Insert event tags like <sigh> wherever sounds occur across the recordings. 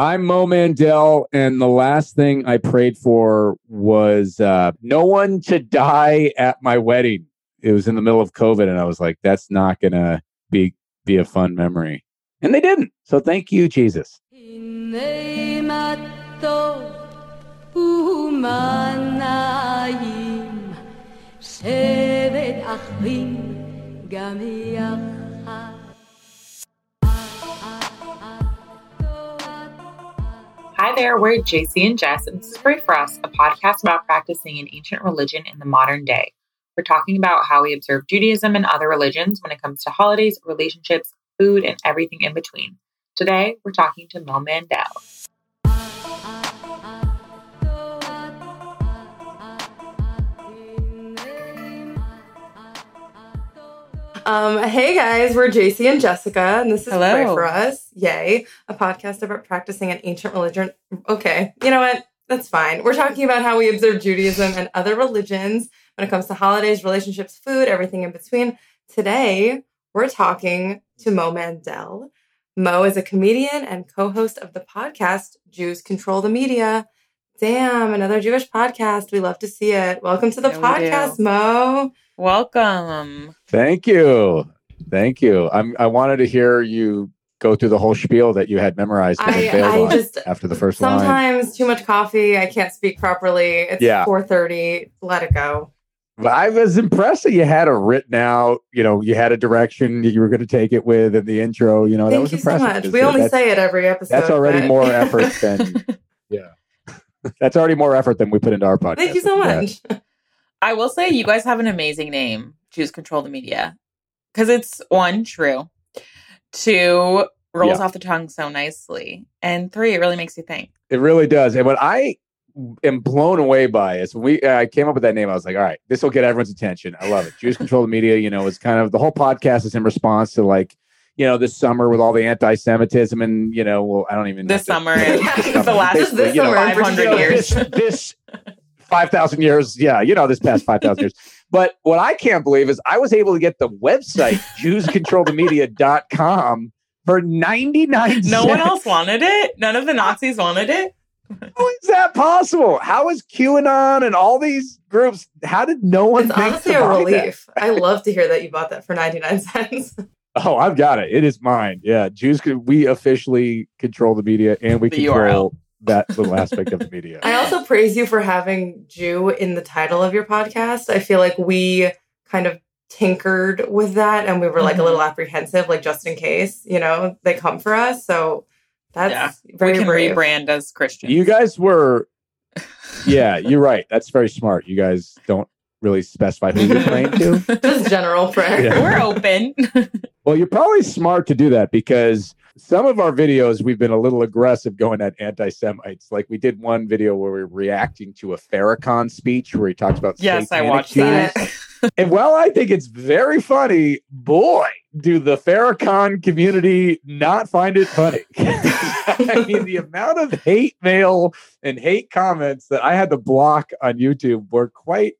I'm Mo Mandel, and the last thing I prayed for was uh, no one to die at my wedding. It was in the middle of COVID, and I was like, "That's not gonna be be a fun memory," and they didn't. So thank you, Jesus. Hi there, we're JC and Jess, and this is Pray for Us, a podcast about practicing an ancient religion in the modern day. We're talking about how we observe Judaism and other religions when it comes to holidays, relationships, food, and everything in between. Today, we're talking to Mo Mandel. Um, hey guys, we're JC and Jessica, and this is Hello. Pray for Us. Yay, a podcast about practicing an ancient religion. Okay, you know what? That's fine. We're talking about how we observe Judaism and other religions when it comes to holidays, relationships, food, everything in between. Today, we're talking to Mo Mandel. Mo is a comedian and co host of the podcast Jews Control the Media. Damn, another Jewish podcast. We love to see it. Welcome to the Yeah, we podcast, Mo. Welcome. Thank you, thank you. I'm. I wanted to hear you go through the whole spiel that you had memorized and I, then I on just after the first line. sometimes too much coffee. I can't speak properly. It's Yeah. four thirty. Let it go. But I was impressed that you had a written out. You know, you had a direction you were going to take it with in the intro. You know, that was you so impressive. We only say it every episode. that's already but- more <laughs> effort than <laughs> yeah. That's already more effort than we put into our podcast. Thank you so Yeah. much. <laughs> I will say you guys have an amazing name, Jews Control the Media. Because it's one, true. Two, rolls Yeah. off the tongue so nicely. And three, it really makes you think. It really does. And what I am blown away by is when we uh, I came up with that name. I was like, all right, this will get everyone's attention. I love it. Jews control the media. You know, it's kind of the whole podcast is in response to like, you know, this summer with all the anti-Semitism and you know, well, I don't even This summer, to- and This <laughs> the last Just this you know, summer in 500 particular. years. this, this 5,000 years. Yeah, you know, this past 5,000 years. <laughs> But what I can't believe is I was able to get the website JewsControlTheMedia.com for 99 No cents. one else wanted it. None of the Nazis wanted it. How is that possible? How is QAnon and all these groups? How did no one It's think honestly to a buy relief. I love to hear that you bought that for ninety nine cents. <laughs> Oh, I've got it. It is mine. Yeah, Jews. Can, we officially control the media, and we The control that little aspect of the media. <laughs> I also praise you for having Jew in the title of your podcast. I feel like we kind of tinkered with that and we were like a Mhm. little apprehensive, like just in case, you know, they come for us. So that's Yeah. very we can brave. rebrand as Christians. You guys were, yeah, you're right. That's very smart. You guys don't really specify who you're praying to. <laughs> Just general prayer. Yeah. We're open. <laughs> Well, you're probably smart to do that because some of our videos we've been a little aggressive going at anti-Semites. Like we did one video where we were reacting to a Farrakhan speech where he talks about yes, I watched Seen that. And while I think it's very funny, boy, do the Farrakhan community not find it funny. <laughs> I mean, the amount of hate mail and hate comments that I had to block on YouTube were quite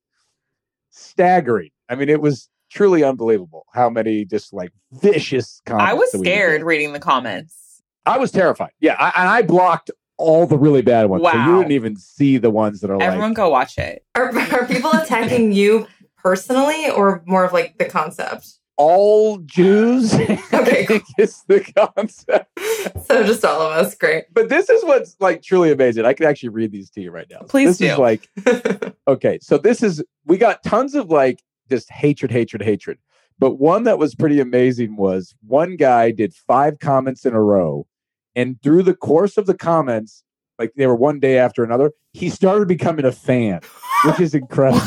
staggering. I mean, it was truly unbelievable how many just like vicious comments. I was that we would scared reading the comments. I was terrified. Yeah, I, and I blocked all the really bad ones. So you Wow. didn't even see the ones that are Everyone like, go watch it. Are, are people attacking you personally or more of like the concept? All Jews. <laughs> <laughs> Okay, is the concept. So just all of us. Great. But this is what's like truly amazing. I can actually read these to you right now. Please this is do. like <laughs> okay. So this is we got tons of like just hatred, hatred, hatred. But one that was pretty amazing was one guy did five comments in a row, and through the course of the comments, like they were one day after another, he started becoming a fan, which is incredible.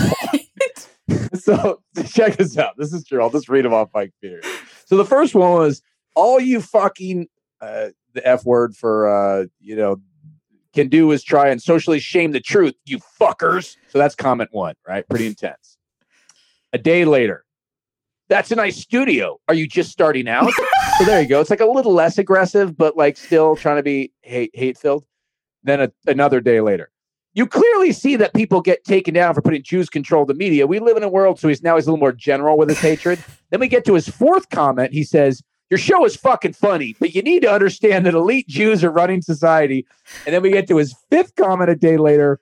<laughs> so <laughs> check this out. This is true. I'll just read them off my computer. So the first one was all you fucking uh, the F word for uh, you know can do is try and socially shame the truth, you fuckers. So that's comment one, right? Pretty intense. A day later, that's a nice studio. Are you just starting out? <laughs> so there you go. It's like a little less aggressive, but like still trying to be hate hate filled. Then a, another day later, you clearly see that people get taken down for putting Jews control the media. We live in a world, so he's now he's a little more general with his hatred. <laughs> Then we get to his fourth comment. He says, your show is fucking funny, but you need to understand that elite Jews are running society. And then we get to his fifth comment a day later.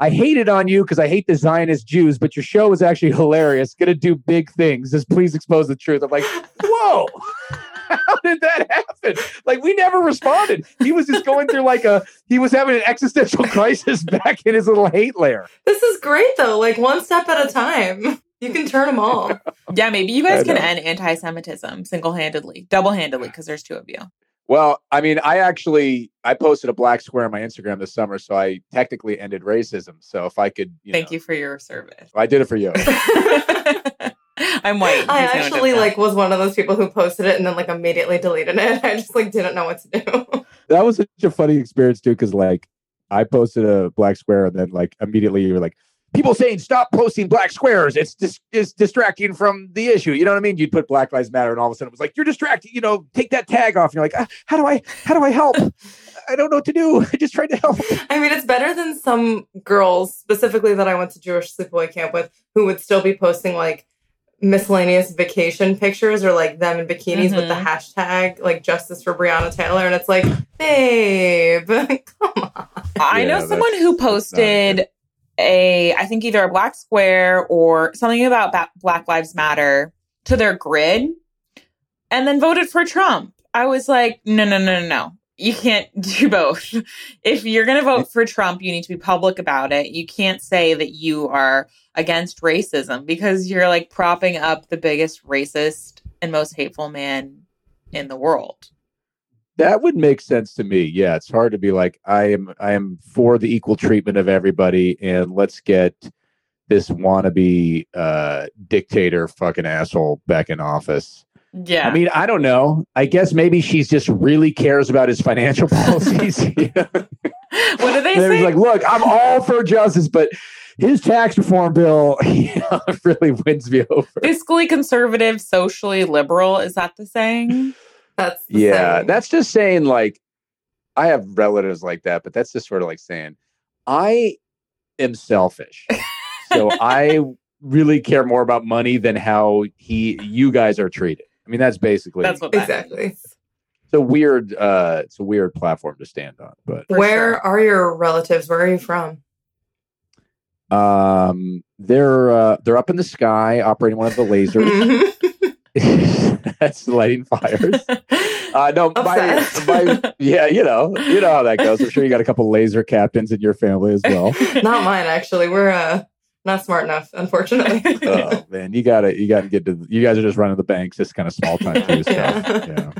I hate it on you because I hate the Zionist Jews, but your show is actually hilarious. Gonna do big things. Just please expose the truth. I'm like, <laughs> whoa. <laughs> <laughs> How did that happen? Like we never responded. He was just going through like a he was having an existential <laughs> crisis back in his little hate lair. This is great though. Like one step at a time. You can turn them all. Yeah, maybe you guys can end anti-Semitism single-handedly, double-handedly, because there's two of you. Well, I mean, I actually I posted a black square on my Instagram this summer, so I technically ended racism. So if I could, you Thank know, you for your service. I did it for you. <laughs> I'm white. I in actually like was one of those people who posted it and then like immediately deleted it. <laughs> I just like didn't know what to do. that was such a funny experience too, because like I posted a black square, and then like immediately you were like, people saying stop posting black squares. It's dis- it's distracting from the issue. You know what I mean? You'd put Black Lives Matter, and all of a sudden it was like you're distracting. You know, take that tag off. And you're like, ah, how do I how do I help? I don't know what to do. <laughs> I just tried to help. I mean, it's better than some girls, specifically that I went to Jewish sleepaway camp with, who would still be posting like miscellaneous vacation pictures or like them in bikinis with the Mhm. hashtag like justice for Breonna Taylor. And it's like, babe, <laughs> come on. I Yeah, know someone who posted a, I think either a black square or something about ba- Black Lives Matter to their grid and then voted for Trump. I was like, no, no, no, no, no. You can't <laughs> do both. If you're going to vote for Trump, you need to be public about it. You can't say that you are against racism because you're like propping up the biggest racist and most hateful man in the world. That would make sense to me. Yeah, it's hard to be like I am. I am for the equal treatment of everybody, and let's get this wannabe uh, dictator fucking asshole back in office. Yeah. I mean, I don't know. I guess maybe she's just really cares about his financial <laughs> policies. <laughs> what do they say? like, look, I'm all for justice, but his tax reform bill <laughs> you really wins me over. fiscally conservative, socially liberal. Is that the saying? That's the Yeah, thing. that's just saying like I have relatives like that, but that's just sort of like saying I am selfish. so I <laughs> really care more about money than how he you guys are treated. I mean, that's basically That's what that Exactly. means. it's a weird uh it's a weird platform to stand on, but Where sure. are your relatives? Where are you from? Um they're uh they're up in the sky operating one of the lasers. <laughs> <laughs> That's lighting fires. <laughs> Uh no, my, my yeah, you know, you know how that goes. I'm sure you got a couple laser captains in your family as well. Not mine, actually. We're uh, not smart enough, unfortunately. oh man, you gotta you gotta get to you guys are just running the banks, this kind of small time too stuff. Yeah. Yeah.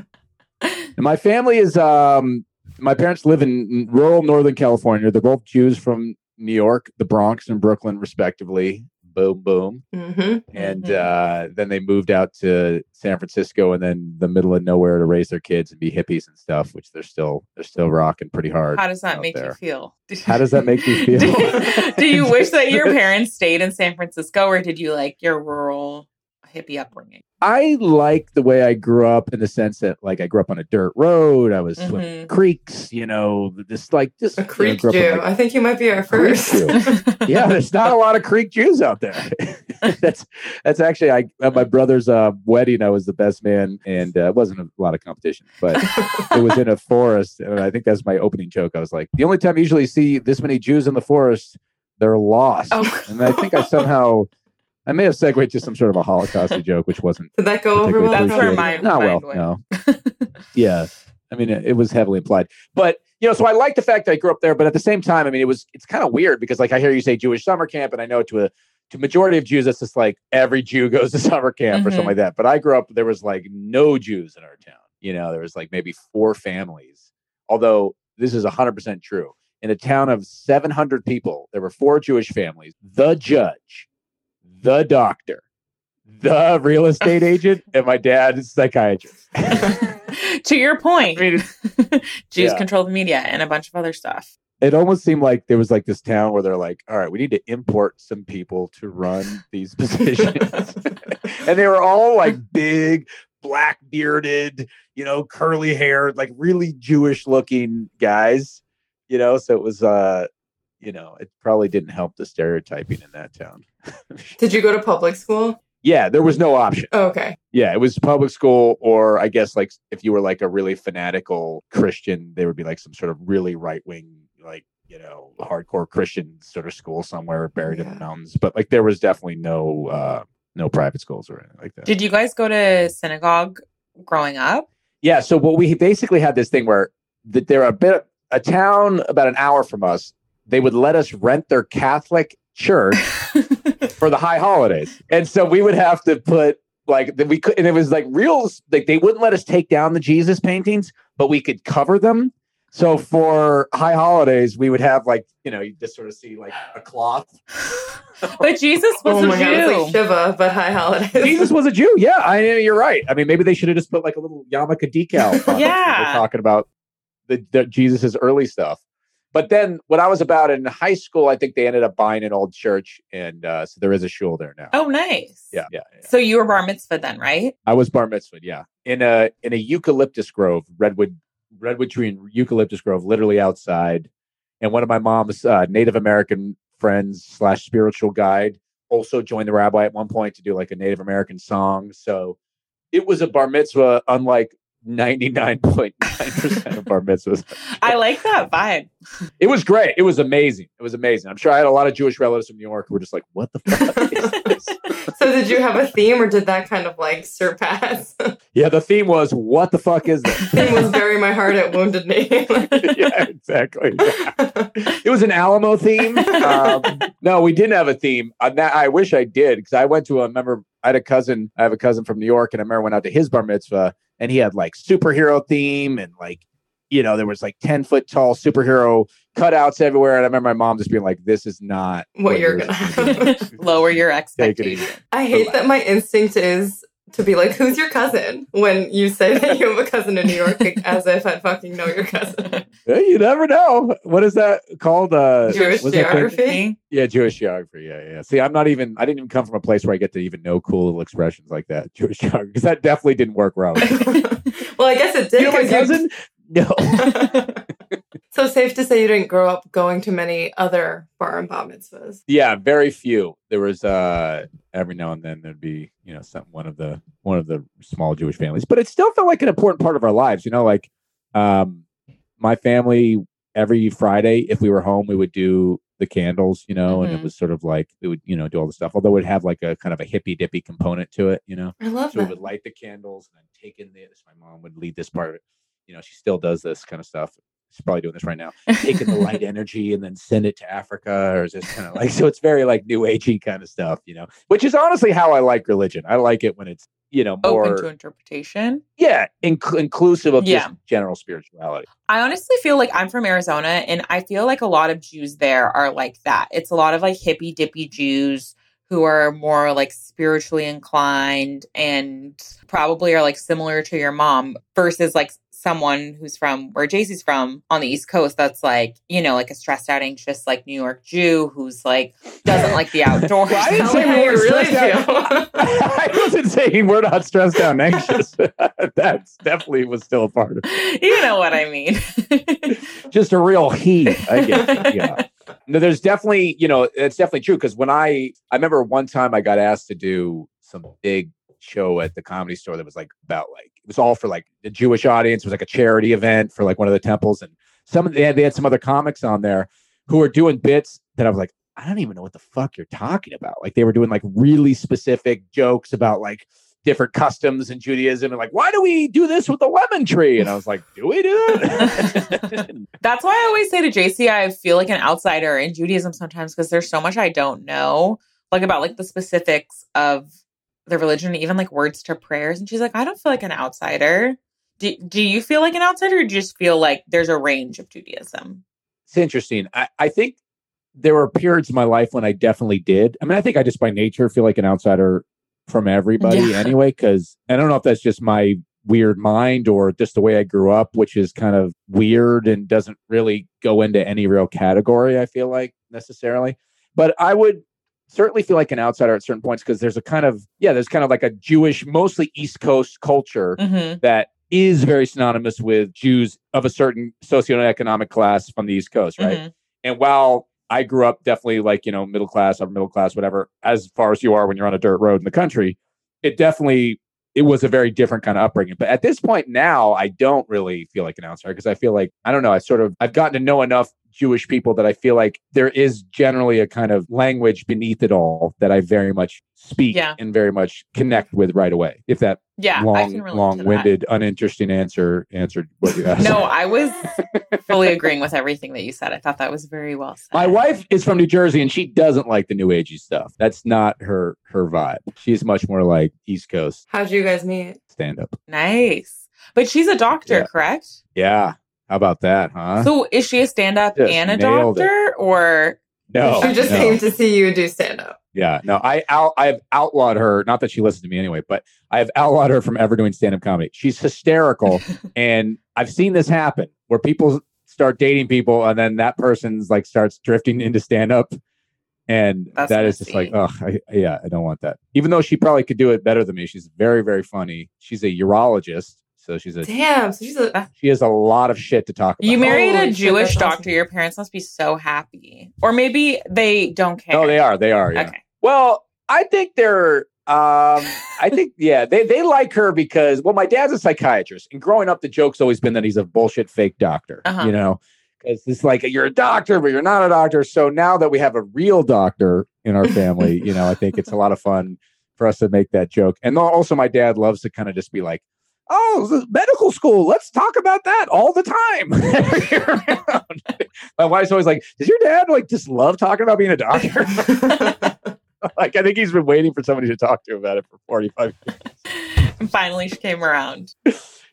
And my family is um my parents live in rural Northern California. They're both Jews from New York, the Bronx and Brooklyn, respectively. Boom, boom. hmm And Mhm. uh, then they moved out to San Francisco and then the middle of nowhere to raise their kids and be hippies and stuff, which they're still they're still rocking pretty hard. How does that make you feel? How does that make you <laughs> feel? do, do you wish that your <laughs> parents stayed in San Francisco or did you like your rural hippie upbringing? I like the way I grew up in the sense that like I grew up on a dirt road. I was swimming Mhm. creeks, you know, just like just A you know, creek up Jew. like, I think you might be our first. <laughs> Yeah, there's not a lot of Creek Jews out there. <laughs> that's that's actually I at my brother's uh, wedding. I was the best man, and uh, it wasn't a lot of competition, but it was in a <laughs> forest, and I think that's my opening joke. I was like, the only time you usually see this many Jews in the forest, they're lost, Oh. and I think I somehow. I may have segued to some sort of a Holocaust joke, which wasn't Did that go over well? That's where appreciated. mine- No, well, went. no. yeah, I mean, it, it was heavily implied, but you know, so I like the fact that I grew up there, but at the same time, I mean, it was it's kind of weird because like I hear you say Jewish summer camp, and I know to a to majority of Jews, it's just like every Jew <laughs> goes to summer camp or Mhm. something like that. But I grew up, there was like no Jews in our town. You know, there was like maybe four families. Although this is hundred percent true. In a town of seven hundred people, there were four Jewish families. The judge, the doctor, the real estate <laughs> agent, and my dad is psychiatrist. <laughs> to your point, I mean, <laughs> Jews yeah. control the media and a bunch of other stuff. it almost seemed like there was like this town where they're like, all right, we need to import some people to run these positions. and they were all like big, black bearded, you know, curly haired, like really Jewish looking guys, you know, so it was uh you know, it probably didn't help the stereotyping in that town. <laughs> Did you go to public school? Yeah, there was no option. Oh, okay. Yeah, it was public school, or I guess like if you were like a really fanatical Christian, there would be like some sort of really right wing, like you know, hardcore Christian sort of school somewhere buried in the mountains. But like there was definitely no uh no private schools or anything like that. Did you guys go to synagogue growing up? Yeah. So what we basically had this thing where that they're a bit a town about an hour from us. They would let us rent their Catholic church <laughs> for the high holidays, and so we would have to put like that we could, and it was like real. Like they wouldn't let us take down the Jesus paintings, but we could cover them. So for high holidays, we would have like you know you just sort of see like a cloth. <laughs> but Jesus was oh a my god, like Jew. Shiva, but high holidays. Jesus was a Jew. Yeah, I you're right. I mean, maybe they should have just put like a little yarmulke decal. on Yeah. we're talking about the, the Jesus's early stuff. But then when I was about in high school, I think they ended up buying an old church, and uh, so there is a shul there now. Oh, nice. yeah, yeah, yeah. So you were bar mitzvah then, right? I was bar mitzvah, yeah, in a in a eucalyptus grove, redwood redwood tree and eucalyptus grove, literally outside. And one of my mom's uh, Native American friends slash spiritual guide also joined the rabbi at one point to do like a Native American song. So it was a bar mitzvah, unlike ninety nine point nine percent of our mitzvahs. I like that vibe. It was great. It was amazing. It was amazing. I'm sure I had a lot of Jewish relatives from New York who were just like, "What the fuck is this?" <laughs> so did you have a theme or did that kind of like surpass? <laughs> Yeah, the theme was, "What the fuck is this?" theme was bury my heart at wounded knee. <laughs> yeah, exactly. It was an Alamo theme. Um, no, we didn't have a theme. Uh, that, I wish I did because I went to a. Remember, I had a cousin. I have a cousin from New York, and I remember I went out to his bar mitzvah, and he had like superhero theme and like, you know, there was like ten foot tall superhero cutouts everywhere. And I remember my mom just being like, "This is not What you're gonna gonna have." <laughs> Lower your expectations. I hate that my instinct is to be like, "Who's your cousin?" When you say that you have a cousin in New York, as if I fucking know your cousin. Yeah, you never know. What is that called? Uh, Jewish was that thing- geography. Yeah, Jewish geography. Yeah, yeah. See, I'm not even. I didn't even come from a place where I get to even know cool little expressions like that. Jewish geography, because that definitely didn't work where <laughs> well, I guess it did. you know my 'cause you- cousin? No. <laughs> <laughs> so safe to say you didn't grow up going to many other bar and bat mitzvahs. yeah, very few. There was uh every now and then there'd be you know some one of the one of the small Jewish families, but it still felt like an important part of our lives. You know, like um my family every Friday, if we were home, we would do the candles. You know, and it Mhm. was sort of like we would you know do all the stuff. Although it would have like a kind of a hippy dippy component to it. You know. I love So we would light the candles and then take in this. My mom would lead this part of it. You know, she still does this kind of stuff. She's probably doing this right now. <laughs> Taking the light energy and then send it to Africa, or is this kind of like so? It's very like new agey kind of stuff, you know. Which is honestly how I like religion. I like it when it's you know more Open to interpretation. yeah inc- inclusive of Yeah. just general spirituality. I honestly feel like I'm from Arizona and I feel like a lot of Jews there are like that. It's a lot of like hippy dippy Jews who are more like spiritually inclined and probably are like similar to your mom versus like someone who's from where JC's from on the East Coast that's like, you know, like a stressed out, anxious, like New York Jew who's like doesn't like the <laughs> outdoors. Well, I didn't say we you were really stressed out. <laughs> <laughs> I wasn't saying we're not stressed out and anxious. That's definitely was still a part of it. you know what I mean. Just a real he. I guess. Yeah. No, there's definitely, you know, it's definitely true. Because when I, I remember one time I got asked to do some big show at the comedy store that was like about like it was all for like the Jewish audience. It was like a charity event for like one of the temples, and some of they had, they had some other comics on there who were doing bits that I was like, I don't even know what the fuck you're talking about. Like they were doing like really specific jokes about like different customs in Judaism and like, why do we do this with the lemon tree? And I was like, do we do it? <laughs> That's why I always say to JC, I feel like an outsider in Judaism sometimes because there's so much I don't know, like about like the specifics of the religion, even like words to prayers. And she's like, I don't feel like an outsider. Do, do you feel like an outsider or do you just feel like there's a range of Judaism? it's interesting. I, I think there were periods in my life when I definitely did. I mean, I think I just by nature feel like an outsider from everybody Yeah. <laughs> anyway, because I don't know if that's just my weird mind or just the way I grew up, which is kind of weird and doesn't really go into any real category, I feel like necessarily. But I would certainly feel like an outsider at certain points because there's a kind of, yeah, there's kind of like a Jewish, mostly East Coast culture Mm-hmm. that is very synonymous with Jews of a certain socioeconomic class from the East Coast, right? Mm-hmm. And while I grew up definitely like, you know, middle class, upper middle class, whatever, as far as you are when you're on a dirt road in the country. It definitely it was a very different kind of upbringing. But at this point now, I don't really feel like an outsider because I feel like I don't know. I sort of I've gotten to know enough Jewish people that I feel like there is generally a kind of language beneath it all that I very much speak Yeah. and very much connect with right away. If that Yeah, I long, can relate to that. long-winded, uninteresting answer answered what you asked. No, I was <laughs> fully agreeing with everything that you said. I thought that was very well said. My wife is from New Jersey and she doesn't like the new agey stuff. That's not her her vibe. She's much more like East Coast How'd you guys meet? stand up. Nice. But she's a doctor, Yeah. correct? Yeah. How about that, huh? So is she a stand up and a nailed it. doctor or no. she just no. came to see you do stand up. Yeah, no, I out I've outlawed her. Not that she listens to me anyway, but I have outlawed her from ever doing stand up comedy. She's hysterical, <laughs> and I've seen this happen where people start dating people, and then that person's like starts drifting into stand up, and That's that is just like, oh, I, yeah, I don't want that. Even though she probably could do it better than me, she's very, very funny. She's a urologist, so she's a Damn. So she's a she has a lot of shit to talk about. you married Holy a shit, Jewish awesome. doctor? Your parents must be so happy. Or maybe they don't care. No, they are, they are. Yeah. Okay. Well, I think they're. Um, I think <laughs> yeah, they they like her because well, my dad's a psychiatrist, and growing up, the joke's always been that he's a bullshit fake doctor. Uh-huh. You know, because it's like you're a doctor, but you're not a doctor. So now that we have a real doctor in our family, <laughs> you know, I think it's a lot of fun for us to make that joke. And also, my dad loves to kind of just be like. Oh, the medical school. Let's talk about that all the time. <laughs> my wife's always like, "Does your dad like just love talking about being a doctor?" <laughs> <laughs> like I think he's been waiting for somebody to talk to about it for 45 years. And finally, she came around.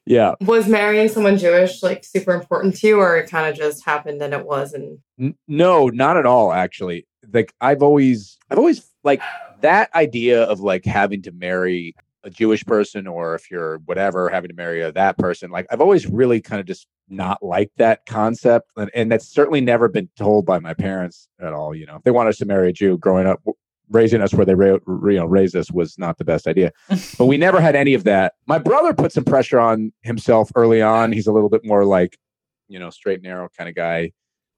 Yeah. was marrying someone Jewish like super important to you, or it kind of just happened and it was and N- no, not at all actually. Like I've always I've always like that idea of like having to marry a Jewish person or if you're whatever having to marry a, that person like I've always really kind of just not liked that concept and, and that's certainly never been told by my parents at all, you know. If they want us to marry a Jew growing up raising us where they ra- you know raised us was not the best idea. <laughs> but we never had any of that. My brother put some pressure on himself early on. He's a little bit more like, you know, straight and narrow kind of guy.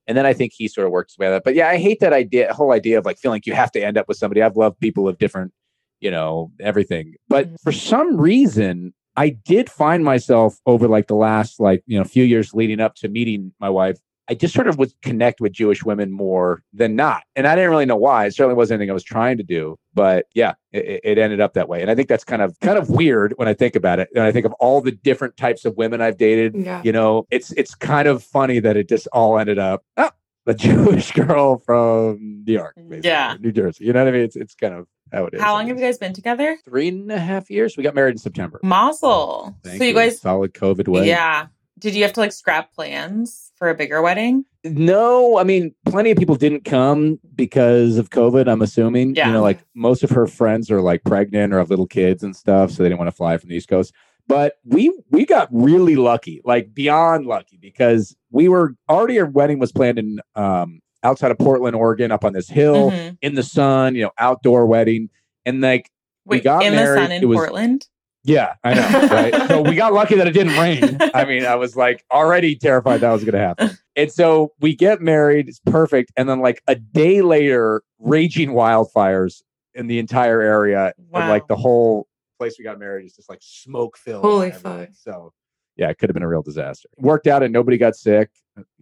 And then I think he sort of works with that. But yeah, I hate that idea, whole idea of like feeling like you have to end up with somebody. I've loved people of different, you know, everything. But for mm-hmm. some reason, I did find myself over like the last like, you know, few years leading up to meeting my wife. I just sort of would connect with Jewish women more than not. And I didn't really know why. It certainly wasn't anything I was trying to do. But yeah, it, it ended up that way. And I think that's kind of kind of weird when I think about it. And I think of all the different types of women I've dated. yeah. You know, it's it's kind of funny that it just all ended up oh, a <laughs> Jewish girl from New York, mm. basically, Yeah. New Jersey. You know what I mean? It's it's kind of how it is. How long have you guys been together? Three and a half years. We got married in September. Mazel. Thank so you guys, solid COVID wedding. yeah. Did you have to like scrap plans for a bigger wedding? No, I mean, plenty of people didn't come because of COVID, I'm assuming. Yeah. You know, like most of her friends are like pregnant or have little kids and stuff, so they didn't want to fly from the East Coast. But we we got really lucky, like beyond lucky, because we were already our wedding was planned in um outside of Portland, Oregon, up on this hill Mhm. in the sun, you know, outdoor wedding. And like we Wait, got in married, the sun in it was- Portland? yeah, I know. Right? <laughs> so we got lucky that it didn't rain. I mean, I was like already terrified that was going to happen. And so we get married. It's perfect. And then like a day later, raging wildfires in the entire area. And Wow. like the whole place we got married is just like smoke filled. Holy fuck. So yeah, it could have been a real disaster. Worked out and nobody got sick,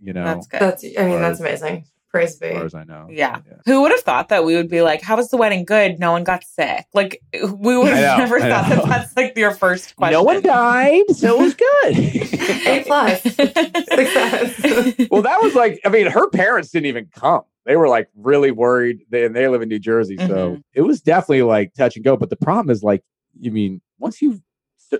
you know, That's good. That's I mean that's amazing. Praise be. as far as I know. Yeah. Who would have thought that we would be like, how was the wedding good? No one got sick. Like, we would I know, have never I thought know. that that's like your first question. <laughs> No one died, so it was good. <laughs> A good. plus. <laughs> Success. well, that was like, I mean, her parents didn't even come. They were like really worried. They, and they live in New Jersey. So Mhm. it was definitely like touch and go. But the problem is like, you mean, once you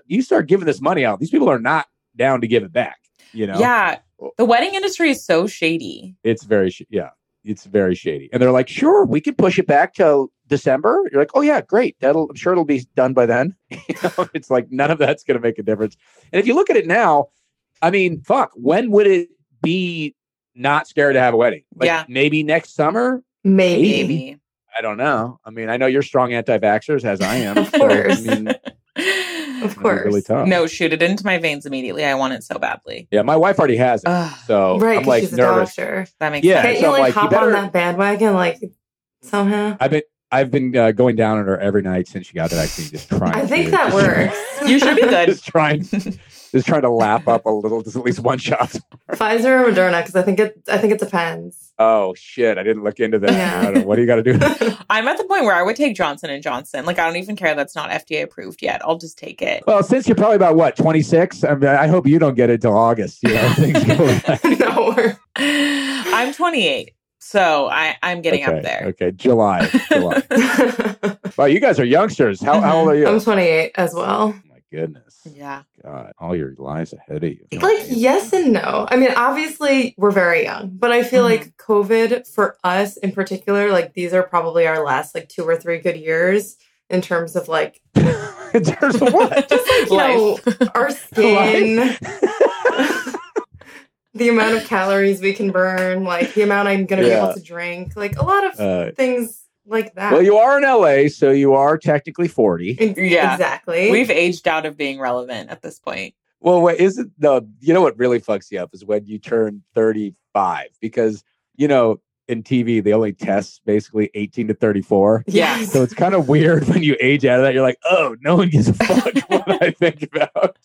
you start giving this money out, these people are not down to give it back. You know? Yeah. The wedding industry is so shady. It's very, sh- yeah, it's very shady. And they're like, sure, we can push it back till December. You're like, oh, yeah, great. That'll, I'm sure it'll be done by then. <laughs> you know, it's like none of that's going to make a difference. And if you look at it now, I mean, fuck, when would it be not scared to have a wedding? Like Yeah. maybe next summer? Maybe. Maybe. I don't know. I mean, I know you're strong anti vaxxers as I am. <laughs> Of so, course. I mean, <laughs> Of That'd really tough. No, shoot it into my veins immediately. I want it so badly. Yeah, my wife already has it, Ugh, so Right, I'm 'cause like she's a nervous. doctor. that makes Yeah, Can't sense. so you I'm like like, you hop better- on that bandwagon like somehow? I've been I've been uh, going down on her every night since she got the vaccine, just trying. I think to- that just- works. <laughs> You should be good. just trying, just trying to lap up a little, just at least one shot. Pfizer or Moderna? Because I think it. I think it depends. Oh shit! I didn't look into that. Yeah. I don't know. What do you got to do? <laughs> I'm at the point where I would take Johnson and Johnson. Like I don't even care that's not FDA approved yet. I'll just take it. well, since you're probably about what 26, I, mean, I hope you don't get it till August. You know, things go. <laughs> no, I'm 28, so I I'm getting okay, up there. Okay, July. July. <laughs> <laughs> wow, you guys are youngsters. How, how old are you? I'm 28 as well. Oh my goodness. Yeah. God, all your lives ahead of you. Like yes and no. I mean, obviously we're very young, but I feel Mhm. like COVID for us in particular, like these are probably our last like two or three good years in terms of like <laughs> in terms of what? just like you know our skin. The amount of calories we can burn, like the amount I'm going to be able to drink, like a lot of Uh, things like that. well, you are in LA, so you are technically 40. Yeah. exactly. We've aged out of being relevant at this point. Well, what is it? The you know what really fucks you up is when you turn 35 because you know in TV they only test basically 18 to 34. Yeah. So it's kind of weird <laughs> when you age out of that. You're like, oh, no one gives a fuck <laughs> what I think about.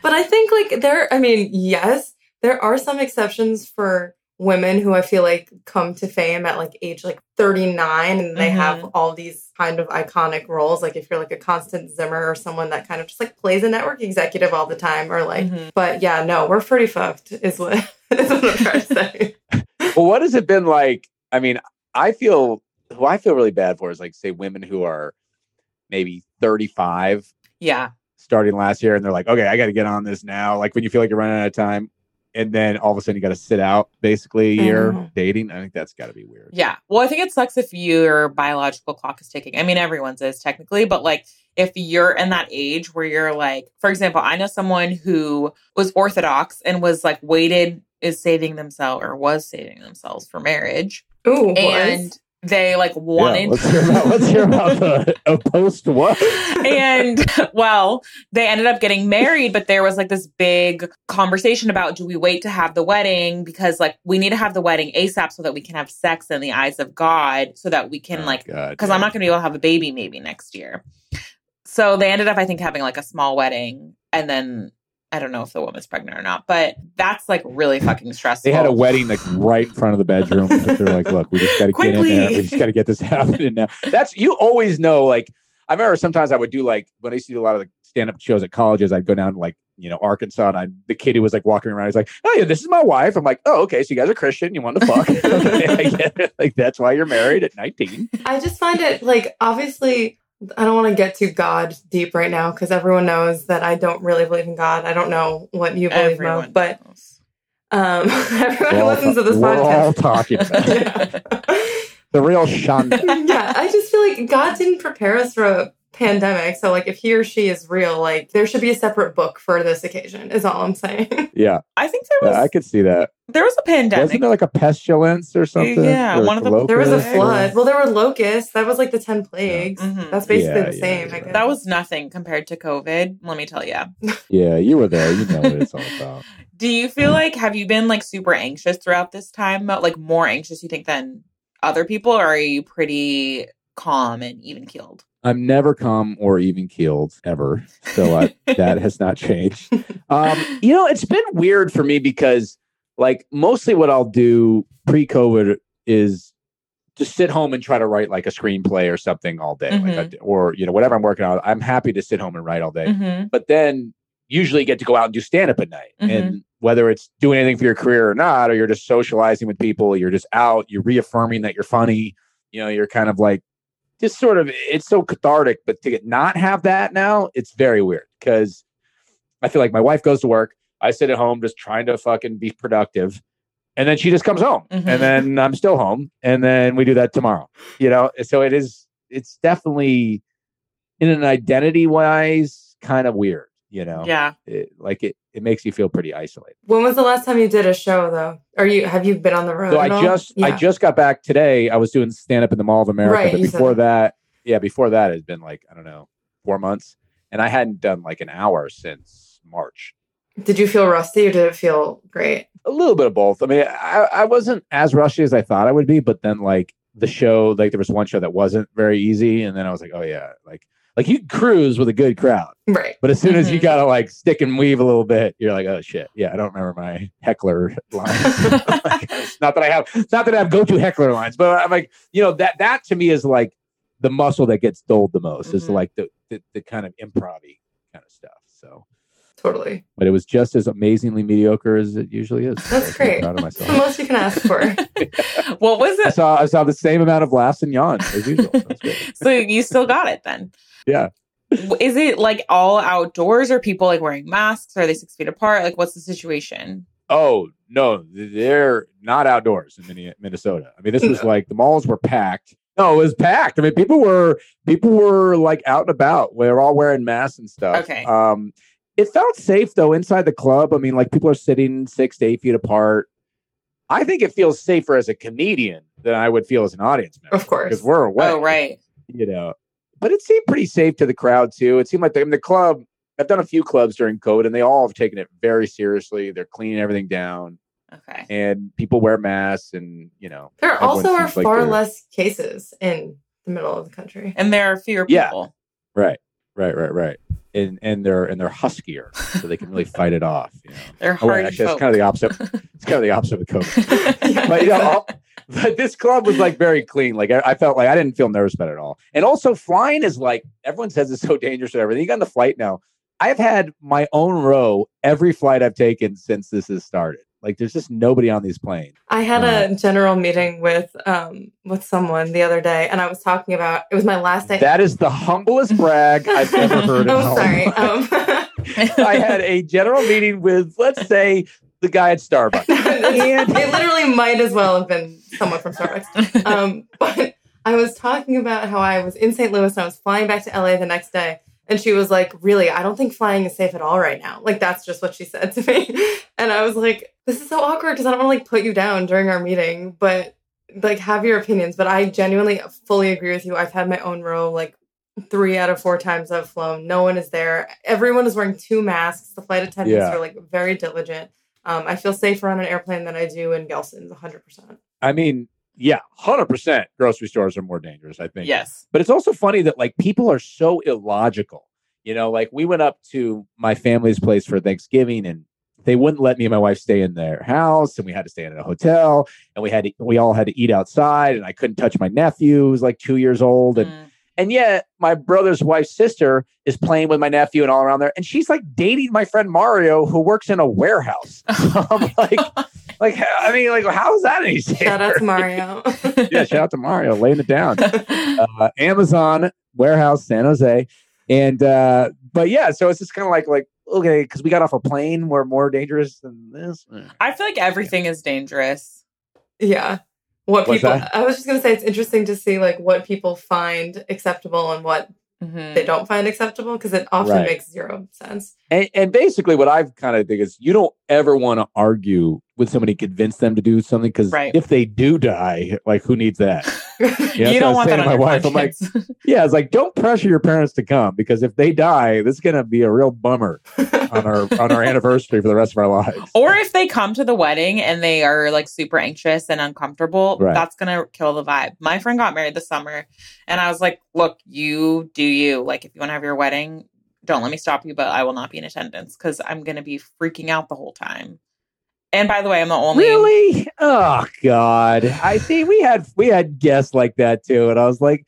But I think like there, I mean, yes, there are some exceptions for women who I feel like come to fame at like age like 39 and they Mhm. have all these kind of iconic roles. Like if you're like a Constance Zimmer or someone that kind of just like plays a network executive all the time or like, Mhm. but yeah, no, we're pretty fucked is what, <laughs> is what I'm trying to say. <laughs> Well, what has it been like? I mean, I feel who I feel really bad for is like say women who are maybe 35 Yeah. starting last year and they're like, okay, I got to get on this now. Like when you feel like you're running out of time. And then all of a sudden you got to sit out basically a year know. dating. I think that's got to be weird. Yeah. Well, I think it sucks if your biological clock is ticking. I mean, everyone's is technically, but like if you're in that age where you're like, for example, I know someone who was Orthodox and was like waited, is saving themselves or was saving themselves for marriage. Ooh, And was. They like Yeah, wanted let's hear about, let's hear about the a post what? and well, they ended up getting married, but there was like this big conversation about do we wait to have the wedding because like we need to have the wedding ASAP so that we can have sex in the eyes of God so that we can Oh, like because yeah. I'm not going to be able to have a baby maybe next year. So they ended up, I think, having like a small wedding, and then I don't know if the woman's pregnant or not, but that's like really fucking stressful. They had a wedding like right in front of the bedroom. <laughs> They're like, look, we just got to get in there. We just got to get this <laughs> happening now. That's you always know. Like I remember sometimes I would do like when I used to do a lot of like stand up shows at colleges. I'd go down to like you know Arkansas, and I the kid who was like walking around. He's like, oh yeah, this is my wife. I'm like, oh okay, so you guys are Christian. You want to fuck? <laughs> okay, I get it. Like that's why you're married at 19. I just find it like obviously I don't want to get too God deep right now because everyone knows that I don't really believe in God. I don't know what you believe, Mo, Everyone but um, <laughs> everyone We're who listens to this we're all podcast. talking about it. <laughs> yeah. the real Shanta. <laughs> yeah, I just feel like God didn't prepare us for a pandemic. So, like, if he or she is real, like, there should be a separate book for this occasion, is all I'm saying. <laughs> Yeah, I think there was I could see that. there was a pandemic. Wasn't there like a pestilence or something? Yeah, Or one of the- locust There was a or- flood. Well, there were locusts. That was like the 10 plagues. Mhm. That's basically Yeah, the yeah, same, right. that was nothing compared to COVID. Let me tell you. <laughs> Yeah, you were there. You know what it's all about. <laughs> Do you feel like have you been like super anxious throughout this time? Mo? Like more anxious you think than other people, or are you pretty calm and even keeled? I'm never calm or even keeled ever. So I, that has not changed. <laughs> Um, you know, it's been weird for me because, like, mostly what I'll do pre COVID is just sit home and try to write like a screenplay or something all day, like I, or you know whatever I'm working on. I'm happy to sit home and write all day. Mm-hmm. But then usually get to go out and do stand up at night, Mhm. and whether it's doing anything for your career or not, or you're just socializing with people, you're just out, you're reaffirming that you're funny. You know, you're kind of like just sort of it's so cathartic but to not have that now it's very weird because i feel like my wife goes to work i sit at home just trying to fucking be productive and then she just comes home Mhm. and then i'm still home and then we do that tomorrow you know so it is it's definitely in an identity wise kind of weird you know Yeah. it, like it it makes you feel pretty isolated When was the last time you did a show, though? Are you have you been on the road? So at I all? just I just got back today. I was doing stand up in the Mall of America, Right, but before that. that, yeah, before that it's been like I don't know four months, and I hadn't done like an hour since March. Did you feel rusty or did it feel great? A little bit of both. I mean, I, I wasn't as rusty as I thought I would be, but then like the show, like there was one show that wasn't very easy, and then I was like, oh yeah, like like you can cruise with a good crowd, Right. but as soon as you Mhm. gotta like stick and weave a little bit, you're like, oh shit, yeah, I don't remember my heckler <laughs> lines. Like, <laughs> not that I have, not that I have go-to heckler lines, but I'm like, you know, that that to me is like the muscle that gets dulled the most is Mhm. like the, the the kind of improv kind of stuff. So, Totally. but it was just as amazingly mediocre as it usually is. That's was pretty great. Proud of It's the myself. most you can ask for. <laughs> what was I it? saw I saw the same amount of laughs and yawns as usual. So. So you still got it then? Yeah. Is it like all outdoors? Are people like wearing masks? Are they six feet apart? Like, what's the situation? Oh no, they're not outdoors in Minne- Minnesota. I mean, this was like the malls were packed. No, it was packed. I mean, people were people were like out and about. We are all wearing masks and stuff. Okay. Um, it felt safe though inside the club. I mean, like people are sitting six to eight feet apart. I think it feels safer as a comedian than I would feel as an audience member. Of course. because we're away. Oh, right. you know. But it seemed pretty safe to the crowd too. It seemed like the, I mean, the club. I've done a few clubs during COVID, and they all have taken it very seriously. They're cleaning everything down, Okay. and people wear masks, and you know, There Everyone also are seems like far less cases in the middle of the country. And there are fewer people. Yeah. people. right, right, right, right, and and they're and they're huskier, so they can really <laughs> fight it off. You know, They're oh, wait, hard actually, folk. it's kind of the opposite. <laughs> It's kind of the opposite with COVID. Yeah, <laughs> but you know, all- but this club was like very clean. Like I, I felt like I didn't feel nervous about it at all. And also, flying is like everyone says it's so dangerous and everything. You got on the flight now. I've had my own row every flight I've taken since this has started. Like there's just nobody on these planes. I had a general meeting with um with someone the other day, and I was talking about it was my last day. That is the humblest brag I've ever heard. <laughs> in oh, sorry. Um, <laughs> I had a general meeting with, let's say, the guy at Starbucks. <laughs> it literally might as well have been someone from Starbucks. Um, but I was talking about how I was in St. Louis and I was flying back to LA the next day. And she was like, Really, I don't think flying is safe at all right now. Like, that's just what she said to <laughs> me. And I was like, This is so awkward because I don't want to like put you down during our meeting, but like have your opinions. But I genuinely fully agree with you. I've had my own row like three out of four times I've flown. No one is there. Everyone is wearing two masks. The flight attendants Yeah. are like very diligent. Um, I feel safer on an airplane than I do in Gelson's 100%. I mean, yeah, hundred percent. Grocery stores are more dangerous. I think. yes. But it's also funny that like people are so illogical. You know, like we went up to my family's place for Thanksgiving and they wouldn't let me and my wife stay in their house and we had to stay in a hotel and we had to, we all had to eat outside and I couldn't touch my nephew who was like 2 years old and Mm. and yet my brother's wife's sister is playing with my nephew and all around there and she's like dating my friend Mario who works in a warehouse. <laughs> <laughs> I'm like <laughs> like I mean like how is that any safer? Shout out to Mario. <laughs> yeah, shout out to Mario laying it down <laughs> uh, Amazon warehouse, San Jose, and uh, but yeah, so it's just kind of like like okay, because we got off a plane, we're more dangerous than this. Eh. I feel like everything is dangerous. yeah. What What's people, that? I was just going to say, it's interesting to see like what people find acceptable and what Mhm. they don't find acceptable because it often Right. makes zero sense. And, and basically, what I've kind of think is you don't ever want to argue with somebody, convince them to do something because Right. if they do die, like who needs that? <laughs> <laughs> Yeah, you don't want that on my wife. I'm like, <laughs> yeah, it's like don't pressure your parents to come because if they die, this is gonna be a real bummer on our <laughs> on our anniversary for the rest of our lives. or if they come to the wedding and they are like super anxious and uncomfortable, Right. that's gonna kill the vibe. My friend got married this summer, and I was like, "Look, you do you. Like, if you want to have your wedding, don't let me stop you, but I will not be in attendance because I'm gonna be freaking out the whole time." And by the way, I'm the only. Really? Oh God! I see. We had we had guests like that too, and I was like,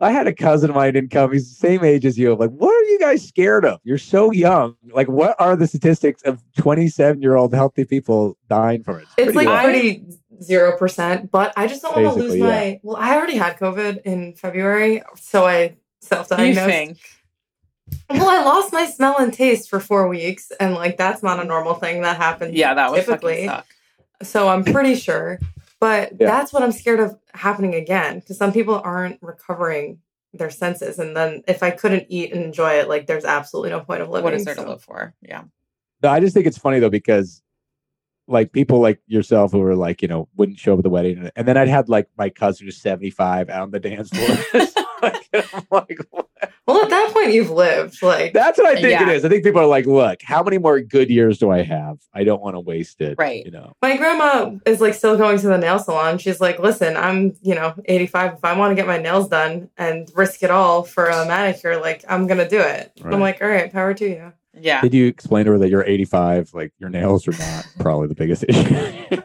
I had a cousin of mine didn't come. He's the same age as you. I'm like, what are you guys scared of? You're so young. Like, what are the statistics of 27 year old healthy people dying from it? It's like low. I- pretty zero percent, but I just don't want to lose Basically, my. Well, I already had COVID in February, so I self You diagnosed. think? Well, I lost my smell and taste for four weeks, and like that's not a normal thing that happens. Yeah, that would typically. suck. So I'm pretty sure, but Yeah. that's what I'm scared of happening again because some people aren't recovering their senses, and then if I couldn't eat and enjoy it, like there's absolutely no point of living. What is there to live for? Yeah. No, I just think it's funny though because like people like yourself who were like, you know, wouldn't show up at the wedding. And then I'd had like my cousin who's 75 out on the dance floor. <laughs> <laughs> like, I'm like, what? Well, at that point, you've lived. Like, That's what I think it Yeah. is. I think people are like, look, how many more good years do I have? I don't want to waste it. Right. You know. my grandma is like still going to the nail salon. She's like, listen, I'm, you know, 85. If I want to get my nails done and risk it all for a manicure, like, I'm going to do it. Right. I'm like, all right, power to you. Yeah. Did you explain to her that you're 85? Like your nails are not <laughs> probably the biggest issue.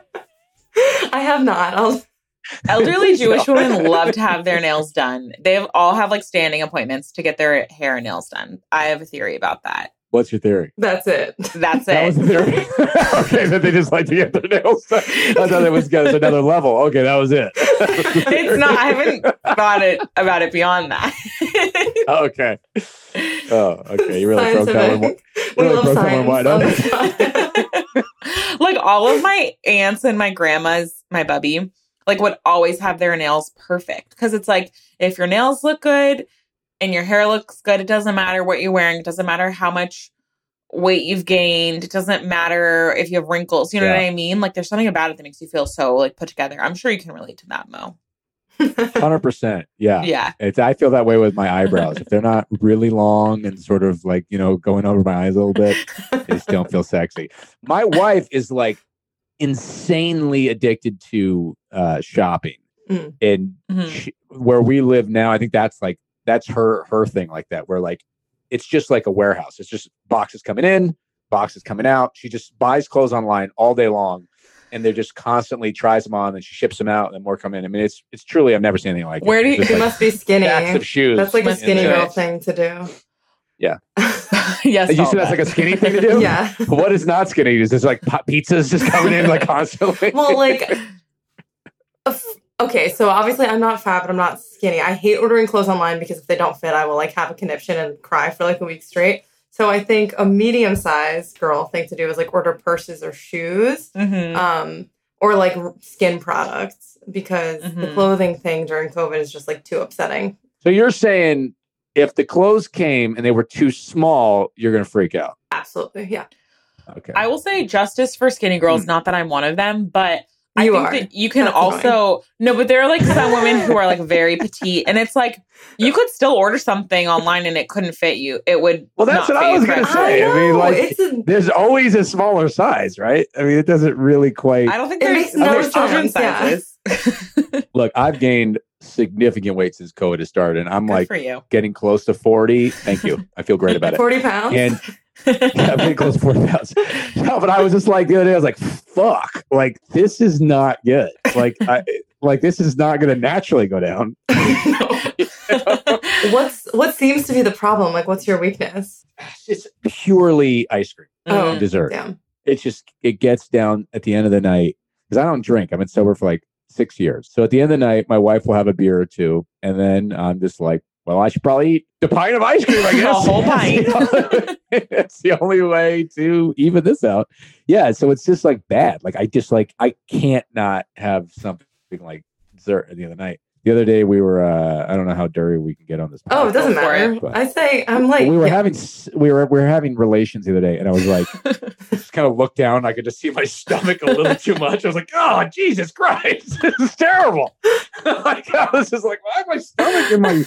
I have not. I'll, <laughs> Elderly Jewish women love to have their nails done. They have, all have like standing appointments to get their hair and nails done. I have a theory about that. What's your theory? that's it. That's That it. was the theory. <laughs> okay, that they just like to get their nails done. I thought it was another level. Okay, that was it. it's not. I haven't thought it about it beyond that. Oh, okay. Oh, okay. You really broke that one. We really broke that one wide open. like all of my aunts and my grandmas, my bubby, like would always have their nails perfect because it's like if your nails look good and your hair looks good, it doesn't matter what you're wearing. It doesn't matter how much weight you've gained. It doesn't matter if you have wrinkles. You know Yeah. what I mean? Like there's something about it that makes you feel so like put together. I'm sure you can relate to that, Mo. Hundred percent. Yeah. Yeah. It's I feel that way with my eyebrows. if they're not really long and sort of like, you know, going over my eyes a little bit, they just don't feel sexy. My wife is like insanely addicted to uh shopping. Mm. And Mhm. she, where we live now, I think that's like that's her her thing like that, where like it's just like a warehouse. It's just boxes coming in, boxes coming out. She just buys clothes online all day long, and they're just constantly tries them on, and she ships them out, and then more come in. I mean, it's it's truly I've never seen anything like it. Where do you- just, you like, must be skinny. stacks of shoes? That's like a skinny do girl thing to do. Yeah. <laughs> yes. you all see that's like a skinny thing to do. <laughs> yeah. What is not skinny? Is this like pi- pizzas just coming in like constantly? <laughs> Well, like, okay, so obviously I'm not fat, but I'm not skinny. I hate ordering clothes online because if they don't fit, I will like have a conniption and cry for like a week straight. So I think a medium sized girl thing to do is like order purses or shoes, Mhm. um, or like skin products because the Mhm. clothing thing during COVID is just like too upsetting. so you're saying if the clothes came and they were too small, you're gonna freak out. Absolutely, yeah. Okay. I will say justice for skinny girls. Not that I'm one of them, but I You think are. that you can That's also no. But there are like some women who are like very petite, and it's like you could still order something online and it couldn't fit you. It would. Well, that's not what fit I was gonna say. I mean, like- it's a, There's always a smaller size, right? I mean, it doesn't really quite. I don't think there's, no there's children's sense, yeah. sizes. <laughs> Look, I've gained significant weight since COVID has started, and I'm Good like for you. getting close to 40. Thank you. I feel great <laughs> about it. forty pounds. And yeah, getting close to 40. No, but I was just like the other day, I was like, fuck, like this is not good. Like, I, like this is not going to naturally go down. <laughs> <laughs> what's what seems to be the problem? Like, what's your weakness? It's purely ice cream Oh, and dessert. Damn. It's just, it gets down at the end of the night because I don't drink. I've been sober for like six years. So at the end of the night, my wife will have a beer or two. And then I'm just like, well, I should probably eat the pint of ice cream, I <laughs> guess. A whole pint. <laughs> it's the only way to even this out. Yeah. So it's just like bad. Like I just like, I can't not have something like dessert at the end of the night. The other day we were, uh, I don't know how dirty we can get on this. Oh, it doesn't Go matter. it. I say I'm like we were yeah. having we were we were having relations the other day, and I was like, <laughs> just kind of looked down. I could just see my stomach a little too much. I was like, oh Jesus Christ, <laughs> this is terrible. <laughs> like I was just like, why my stomach in my?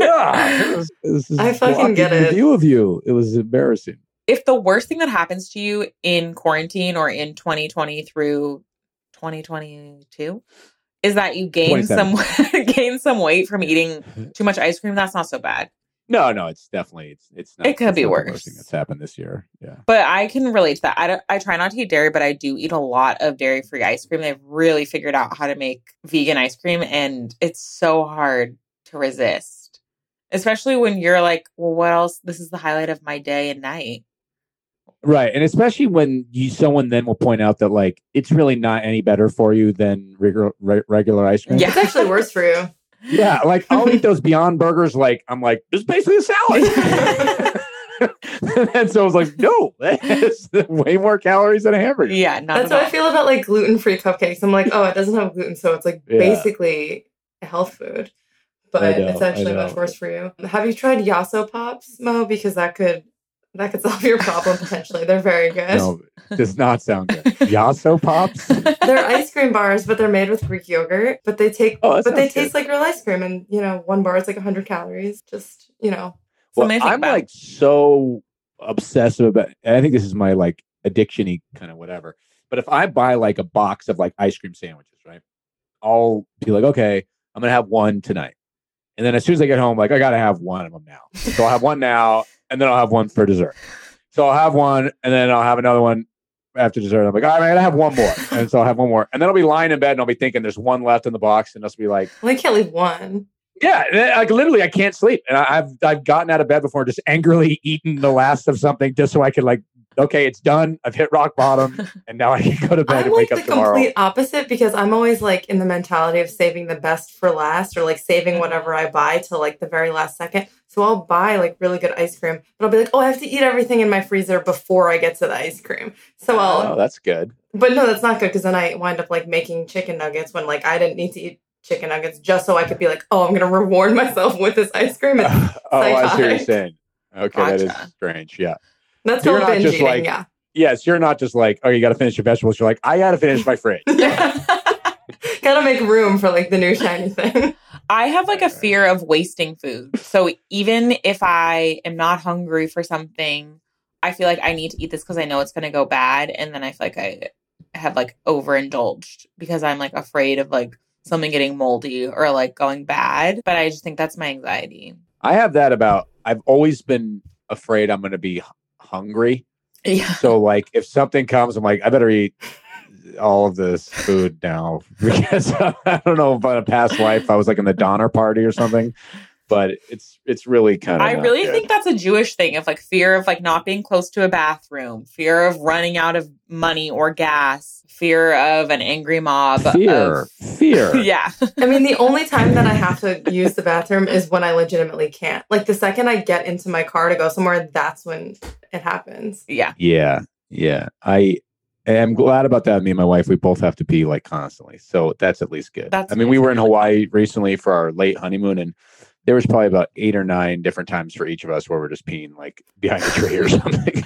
Ah, it was- this is I fucking blocking get the it. View of you. It was embarrassing. if the worst thing that happens to you in quarantine or in 2020 through 2022 is that you gain some <laughs> gain some weight from eating too much ice cream, that's not so bad. No, no, it's definitely it's it's not. It could be worse. worst thing that's happened this year. Yeah. But I can relate to that. I, don't, I try not to eat dairy, but I do eat a lot of dairy free ice cream. They've really figured out how to make vegan ice cream, and it's so hard to resist, especially when you're like, well, what else? This is the highlight of my day and night. Right, and especially when you someone then will point out that like it's really not any better for you than regular re- regular ice cream. Yeah. It's actually worse for you. <laughs> Yeah, like I'll eat those Beyond Burgers. Like I'm like, it's basically a salad. <laughs> <laughs> and so I was like, no, that's way more calories than a hamburger. Yeah, not That's at how. I feel about like gluten free cupcakes. I'm like, oh, it doesn't have gluten, so it's like Yeah. basically a health food. But know, it's actually much worse for you. Have you tried Yasso Pops, Mo? Because that could That could solve your problem potentially. They're very good. No, does not sound good. Yasso pops. <laughs> They're ice cream bars, but they're made with Greek yogurt. But they take, Oh, but they good. taste like real ice cream, and you know, one bar is like 100 calories. Just you know, Well, Something I'm about. like so obsessive about. and I think this is my like addictiony kind of whatever. But if I buy like a box of like ice cream sandwiches, right? I'll be like, okay, I'm gonna have one tonight, and then as soon as I get home, like I gotta have one of them now. So I'll have one now, and then I'll have one for dessert. So I'll have one, and then I'll have another one after dessert. I'm like, all right, I gotta have one more, <laughs> and so I'll have one more, and then I'll be lying in bed and I'll be thinking there's one left in the box, and I'll be like. well, they can't leave one. Yeah, like literally, I can't sleep, and I, I've I've gotten out of bed before, just angrily eaten the last of something, just so I could like, okay, it's done. I've hit rock bottom, <laughs> and now I can go to bed I'm and like wake the up tomorrow. complete opposite because I'm always like in the mentality of saving the best for last or like saving whatever I buy till like the very last second. So I'll buy like really good ice cream, but I'll be like, oh, I have to eat everything in my freezer before I get to the ice cream. So oh, I'll, Oh, that's good. but no, that's not good because then I wind up like making chicken nuggets when like I didn't need to eat chicken nuggets just so I could be like, oh, I'm gonna reward myself with this ice cream. It's, <laughs> oh, I see what you're saying. Okay, that is strange. Yeah. That's So you're not binge just eating. like- yeah. Yes, you're not just like, oh, you got to finish your vegetables. You're like, I got to finish my fridge. <laughs> Gotta make room for like the new shiny thing. I have like a fear of wasting food. So even if I am not hungry for something, I feel like I need to eat this because I know it's going to go bad. And then I feel like I have like overindulged because I'm like afraid of like something getting moldy or like going bad. But I just think that's my anxiety. I have that about. I've always been afraid I'm going to be h- hungry. Yeah. So like, if something comes, I'm like, I better eat all of this food now <laughs> because <laughs> I don't know about a past life I was like in the Donner Party or something. But it's it's really kind of. I really think that's a Jewish thing of like fear of like not being close to a bathroom, fear of running out of money or gas, fear of an angry mob. fear, Of, fear. <laughs> yeah. I mean, the only time that I have to use the bathroom is when I legitimately can't. Like the second I get into my car to go somewhere, that's when it happens. Yeah. Yeah, yeah. I am glad about that. Me and my wife, we both have to pee like constantly, so that's at least good. That's I mean, we were in Hawaii recently for our late honeymoon, and there was probably about eight or nine different times for each of us where we're just peeing like behind a tree or <laughs> something.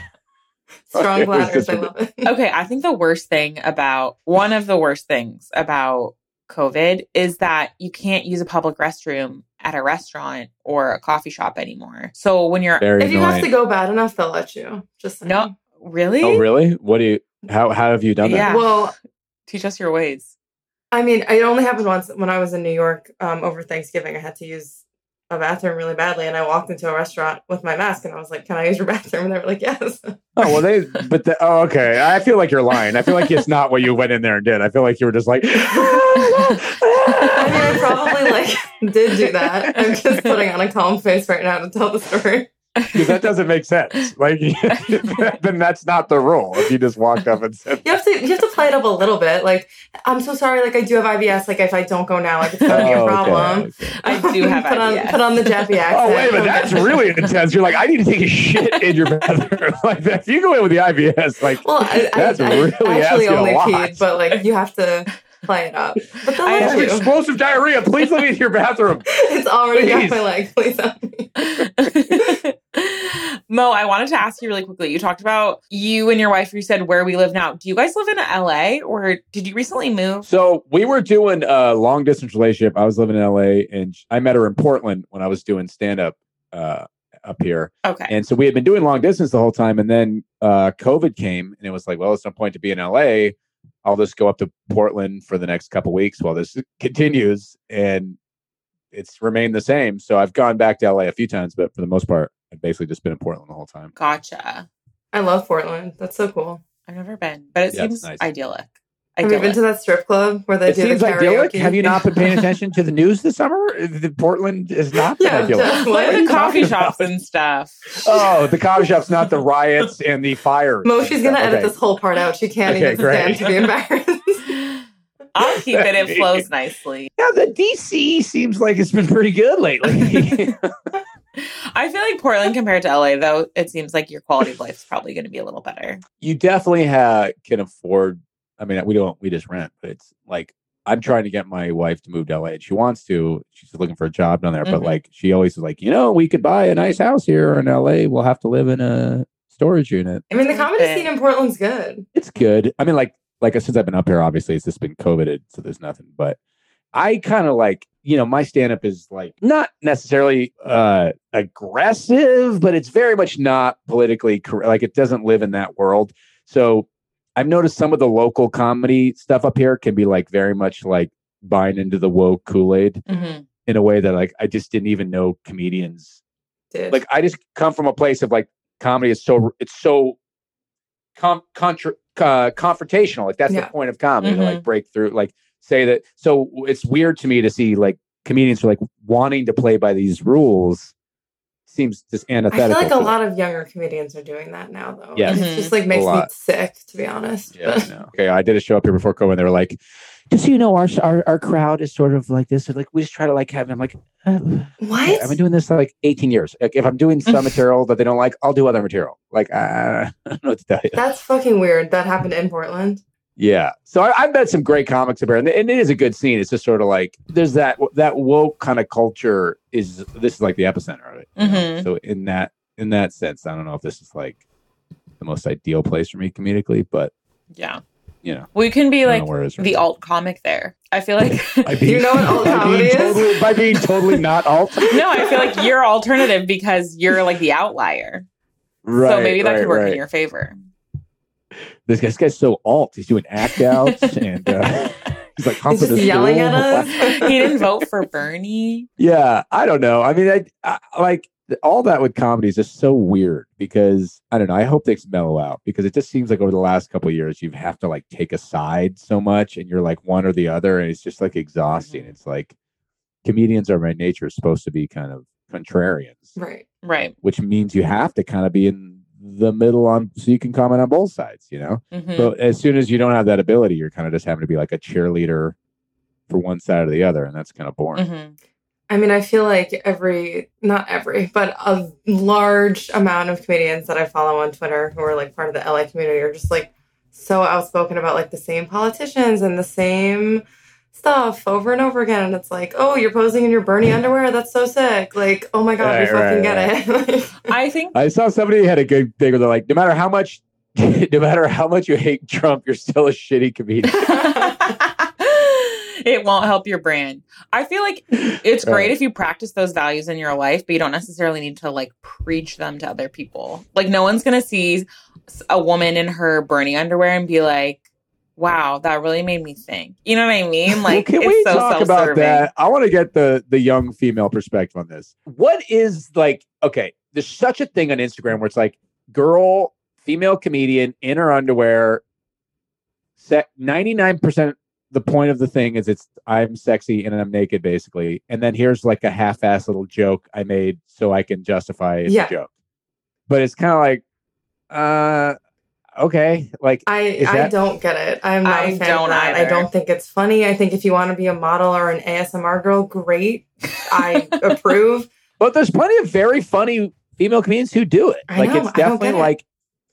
Strong <laughs> It bladders, I love it. Okay, I think the worst thing about one of the worst things about COVID is that you can't use a public restroom at a restaurant or a coffee shop anymore. So when you're Very If you annoying. have to go bad enough, they'll let you. Just saying. no, really, Oh, really? What do you? How how have you done that? Yeah. Well, teach us your ways. I mean, it only happened once when I was in New York um, over Thanksgiving. I had to use a bathroom really badly, and I walked into a restaurant with my mask, and I was like, "Can I use your <laughs> bathroom?" And they were like, "Yes." Oh well, they. But the, oh, okay. I feel like you're lying. I feel like it's not what you went in there and did. I feel like you were just like. I mean, I probably like <laughs> did do that. I'm just putting on a calm face right now to tell the story. Because that doesn't make sense. Like, <laughs> then that's not the rule. If you just walked up and said, <laughs> You have to you have to play it up a little bit. Like, I'm so sorry. Like, I do have IBS. Like, if I don't go now, like it's gonna be a "Oh, okay, problem. okay." I do <laughs> have put on put on the Jeffy accent. Oh wait but that's really intense. You're like, I need to take a shit in your bathroom. like that. If you go in with the IBS, like Well, I, I, That's I really actually only lot. peed, but like you have to play it up. But they'll I I have you. explosive diarrhea. Please let me in your bathroom. It's already Please. got my leg. Please help me. Mo, I wanted to ask you really quickly. You talked about you and your wife. You said where we live now. Do you guys live in LA or did you recently move? So we were doing a long distance relationship. I was living in LA, and I met her in Portland when I was doing stand up uh, up here. Okay. And so we had been doing long distance the whole time. And then uh, COVID came, and it was like, well, it's no point to be in LA. I'll just go up to Portland for the next couple weeks while this <laughs> continues. And it's remained the same. So I've gone back to LA a few times, but for the most part, I've basically just been in Portland the whole time. Gotcha. I love Portland. That's so cool. I've never been, but it Yeah, seems nice. idyllic. Have you been to that strip club where they It do seems the idyllic. Have you not been paying <laughs> attention to the news this summer? The Portland is not been Yeah, idyllic. just- like What the coffee shops about? and stuff. Oh, the coffee shop's not the riots <laughs> and the fires. Mo, she's gonna edit Okay. this whole part out. She can't Okay, even stand great. to be embarrassed. <laughs> I'll keep it. It flows nicely. Yeah, the DC seems like it's been pretty good lately. I feel like Portland compared to LA, though, it seems like your quality of life is probably going to be a little better. you definitely ha- can afford. I mean, we don't. We just rent, but it's like I'm trying to get my wife to move to LA. and She wants to. She's looking for a job down there, but Mhm. like she always is like, you know, we could buy a nice house here in LA. We'll have to live in a storage unit. I mean, the comedy scene in Portland's good. It's good. I mean, like like since I've been up here, obviously it's just been COVIDed, so there's nothing. But I kind of like, you know, my stand up is like not necessarily uh aggressive, but it's very much not politically correct. Like it doesn't live in that world. So I've noticed some of the local comedy stuff up here can be like very much like buying into the woke Kool-Aid Mhm. in a way that like I just didn't even know comedians Did. like I just come from a place of like comedy is so it's so com- contra- uh, confrontational. Like that's Yeah. the point of comedy to Mhm. like break through, like say that. So it's weird to me to see like comedians who are like wanting to play by these rules. Seems just antithetical. I feel like a lot of younger comedians are doing that now, though. Yeah, Mhm. It just like makes me sick, to be honest. Yeah, I know. Okay, I did a show up here before COVID. and They were like, "Just so you know, our our our crowd is sort of like this. Like we just try to like have." I'm like, uh, What? I've been doing this for like 18 years. Like if I'm doing <laughs> some material that they don't like, I'll do other material. Like uh, <laughs> I don't know what to tell you. That's fucking weird. That happened in Portland. Yeah. So I, I've met some great comics up here, and, and it is a good scene. It's just sort of like there's that that woke kind of culture is this is like the epicenter of it. Mhm. So in that in that sense, I don't know if this is like the most ideal place for me comedically, but Yeah. you know, We can be like know where it is right the now. alt comic there. I feel like <laughs> By <laughs> You know what alt comedy being is? Totally, by being totally not alt. <laughs> no, I feel like you're alternative because you're like the outlier. Right. so maybe that right, could work right. in your favor. This, guy, this guy's so alt. He's doing act outs <laughs> and uh, he's like He's just yelling at us. <laughs> he didn't vote for Bernie. Yeah, I don't know. I mean, I, I like all that with comedy is just so weird because I don't know. I hope things mellow out because it just seems like over the last couple of years you have to like take a side so much and you're like one or the other and it's just like exhausting. Mhm. It's like comedians are by nature supposed to be kind of contrarians, Right. Right. which means you have to kind of be in the middle on so you can comment on both sides, you know? Mhm. So as soon as you don't have that ability, you're kind of just having to be like a cheerleader for one side or the other, and that's kind of boring. Mhm. I mean, I feel like every, not every, but a large amount of comedians that I follow on Twitter who are like part of the LA community are just like so outspoken about like the same politicians and the same stuff over and over again. And it's like, oh, you're posing in your Bernie underwear? That's so sick. Like, oh my God, Right, we fucking right, get it. <laughs> I think I saw somebody had a good thing where they're like, no matter how much, <laughs> no matter how much you hate Trump, you're still a shitty comedian. <laughs> it won't help your brand. I feel like it's great Right. if you practice those values in your life, but you don't necessarily need to like preach them to other people. Like no one's gonna see a woman in her Bernie underwear and be like, "Wow, that really made me think." You know what I mean? <laughs> Like, Can it's we so talk about that? I want to get the the young female perspective on this. What is like? Okay, there's such a thing on Instagram where it's like girl, female comedian in her underwear. Set Ninety nine percent. The point of the thing is it's I'm sexy and I'm naked basically, and then here's like a half ass little joke I made so I can justify it's Yeah. a joke. But it's kind of like, uh, okay, like I, Is I that- don't get it. I'm not I a fan don't of that. I don't think it's funny. I think if you want to be a model or an ASMR girl, great. I <laughs> approve. But there's plenty of very funny female comedians who do it. I like know, it's definitely get it. like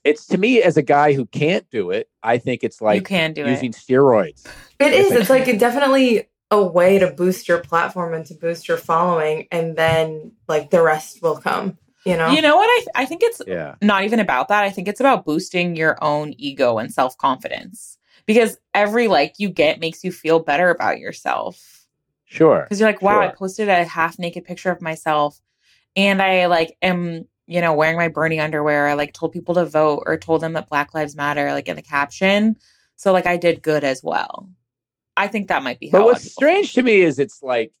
it's to me as a guy who can't do it. I think it's like you can do using it. steroids. It Yes, is. I It's like a, definitely a way to boost your platform and to boost your following, and then like the rest will come. You know. You know what? I I think it's Yeah, not even about that. I think it's about boosting your own ego and self confidence because every like you get makes you feel better about yourself. sure. because you're like, wow, I posted a half naked picture of myself, and I like am you know wearing my Bernie underwear. I like told people to vote or told them that Black Lives Matter, like in the caption. So like I did good as well. I think that might be. How But a what's strange to me is it's like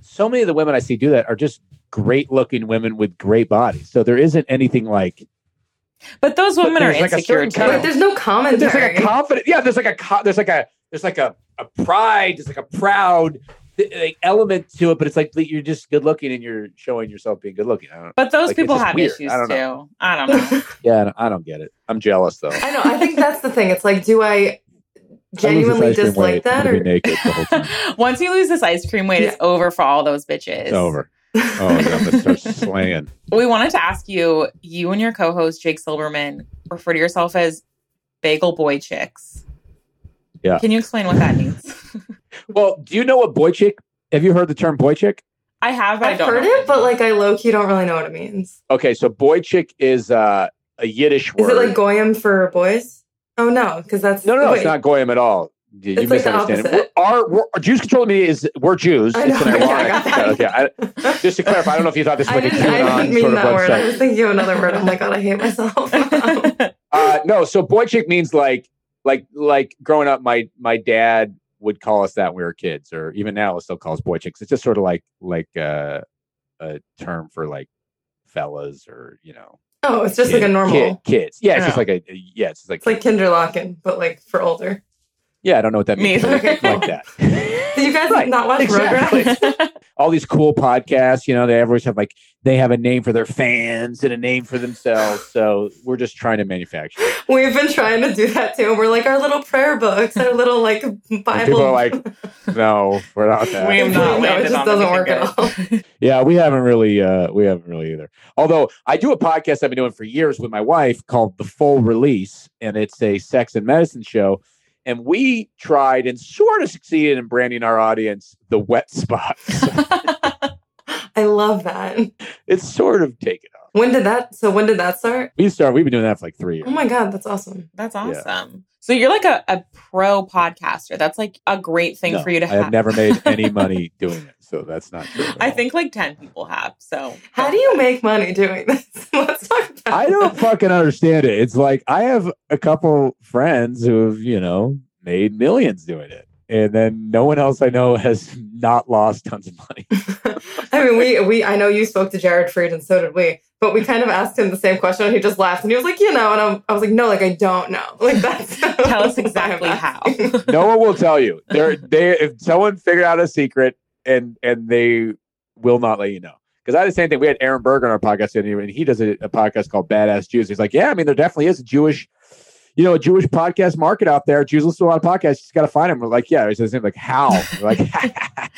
so many of the women I see do that are just great looking women with great bodies. So there isn't anything like. But those But women are there's, like, a insecure too. kind but of- there's no But commentary. there's like a confident yeah there's like a there's like a there's like a, a pride there's like a proud like, element to it but it's like you're just good looking and you're showing yourself being good looking I don't, but those like, people have weird. issues I don't too. I don't know. <laughs> yeah I don't, I don't get it i'm jealous though I know. I think that's the thing. It's like, do I genuinely I lose this ice cream dislike weight, that, or naked the whole time. <laughs> Once you lose this ice cream weight, it's over for all those bitches. it's over oh yeah, i'm gonna start slaying We wanted to ask you, you and your co-host Jake Silverman refer to yourself as bagel boy chicks. Yeah. Can you explain what that means? <laughs> well do you know what boy chick have you heard the term boy chick I have, but I I've don't heard know. it, but like I low key don't really know what it means. okay so boy chick is uh a Yiddish Is it like goyim for boys? Oh no, because that's no, no, no, it's not goyim at all. You, you It's like misunderstand. it. Our, we're, Jews control media is we're Jews. I It's an yeah, I ironic. okay, I, just to clarify, I don't know if you thought this was like a QAnon sort of that word. I website. was thinking of another word. I'm like, God, I hate myself. <laughs> Uh, no, so boy chick means like like like growing up, my my dad would call us that when we were kids, or even now it still calls boy chicks. It's just sort of like like uh, a term for like fellas or you know oh, it's just like a normal. kid- kids. Yeah, it's just like a yeah, it's like, It's like Kinderlocken, but like for older. Yeah. I don't know what that Me means. either. but like that. <laughs> Did you guys Right, not watch exactly. Rugrats? <laughs> All these cool podcasts, you know, they always have like they have a name for their fans and a name for themselves. So we're just trying to manufacture. We've been trying to do that too. We're like our little prayer books, our little like Bible. And people are like, <laughs> no, we're not that. we have No, not it just doesn't work at good. Yeah, we haven't really uh we haven't really either. Although I do a podcast I've been doing for years with my wife called The Full Release and it's a sex and medicine show and we tried and sort of succeeded in branding our audience the wet spots. <laughs> <laughs> I love that. it's sort of taken off. When did that? So when did that start? We started we've been doing that for like 3 years. Oh my god, that's awesome. That's awesome. So you're like a, a pro podcaster. That's like a great thing No, for you to have. I have have. never made <laughs> any money doing it, so that's not true. at I all. think like 10 people have. So How do you make money doing this? <laughs> Let's talk about I don't fucking understand it. It's like I have a couple friends who have, you know, made millions doing it. And then no one else I know has <laughs> not lost tons of money. <laughs> I mean, we we I know you spoke to Jared Freid and so did we, but we kind of asked him the same question and he just laughed and he was like, you know, and I'm, I was like, no, like I don't know, <laughs> like that's Tell us exactly how. no one will tell you. They're they if someone figured out a secret and and they will not let you know. Because I had the same thing. We had Aaron Berger on our podcast and he does a, a podcast called Badass Jews. He's like, Yeah, I mean, there definitely is a Jewish, you know, a Jewish podcast market out there. Jews listen to a lot of podcasts. You just gotta find them. We're like, Yeah, it's the same like how? We're like <laughs>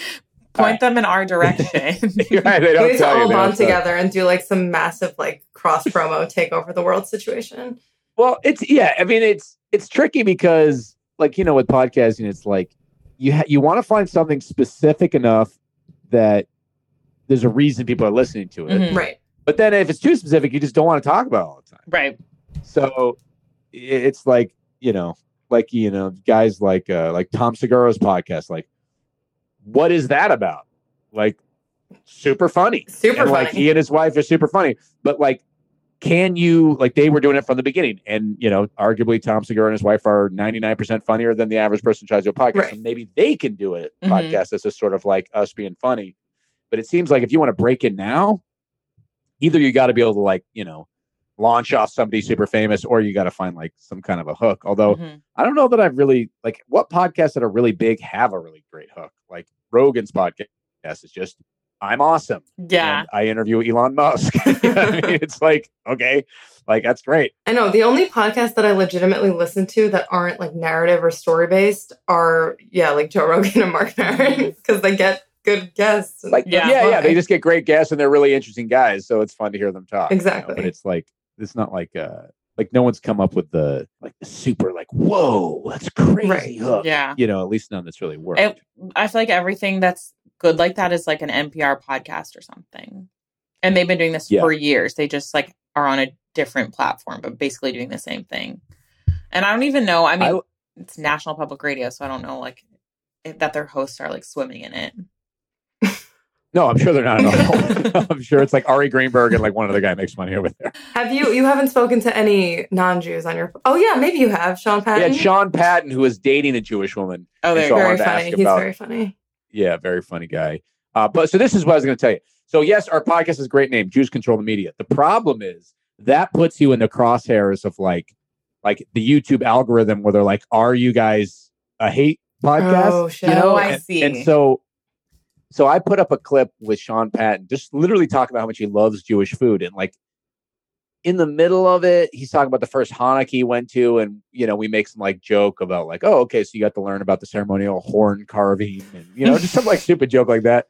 Point them in our direction. <laughs> You're right, they don't we need to tell you, all they bond together and do like some massive like cross promo take over the world situation. Well, it's yeah. I mean, it's it's tricky because, like you know, with podcasting, it's like you ha- you want to find something specific enough that there's a reason people are listening to it. Mhm. Right. But then if it's too specific, you just don't want to talk about it all the time. right. So i- it's like you know, like you know, guys like uh like Tom Segura's podcast. Like, what is that about? Like, super funny. Super and like he and his wife are super funny. But like, can you like they were doing it from the beginning? And you know, arguably Tom Segura and his wife are ninety nine percent funnier than the average person tries to do a podcast. Right. So maybe they can do a Mhm. podcast that's just sort of like us being funny. But it seems like if you want to break it now, either you got to be able to like you know launch off somebody super famous, or you got to find like some kind of a hook. Although Mhm. I don't know that I've really like what podcasts that are really big have a really great hook. Like Rogan's podcast is just I'm awesome. Yeah. And I interview Elon Musk. <laughs> You know I mean, it's like okay, like that's great. I know the only podcasts that I legitimately listen to that aren't like narrative or story based are yeah, like Joe Rogan and Mark Maron because they get good guests. Like Yeah. yeah, yeah, they just get great guests and they're really interesting guys, so it's fun to hear them talk. you know, Exactly. But it's like it's not like uh like no one's come up with the like the super like whoa that's crazy Right. hook. Yeah. You know, at least none that's really worked. It- I feel like everything that's good like that is like an NPR podcast or something. And they've been doing this Yeah. for years. They just like are on a different platform, but basically doing the same thing. And I don't even know. I mean, I- it's national public radio, so I don't know like if, that their hosts are like swimming in it. No, I'm sure they're not at all. <laughs> <laughs> I'm sure it's like Ari Greenberg and like one other guy makes money over there. Have you you haven't spoken to any non Jews on your? Oh yeah, maybe you have Sean Patton. Yeah, Sean Patton, who is dating a Jewish woman. Oh, there So you very funny. He's about- very funny. Yeah, very funny guy. Uh, but so this is what I was going to tell you. So yes, our podcast is a great name. Jews control the media. The problem is that puts you in the crosshairs of like, like the YouTube algorithm where they're like, "Are you guys a hate podcast?" Oh, shit. You know, Oh, I and, see. And so, so I put up a clip with Sean Patton, just literally talking about how much he loves Jewish food, and like in the middle of it, he's talking about the first Hanukkah he went to, and you know, we make some like joke about like, oh, okay, so you got to learn about the ceremonial horn carving, and you know, just some like stupid joke like that.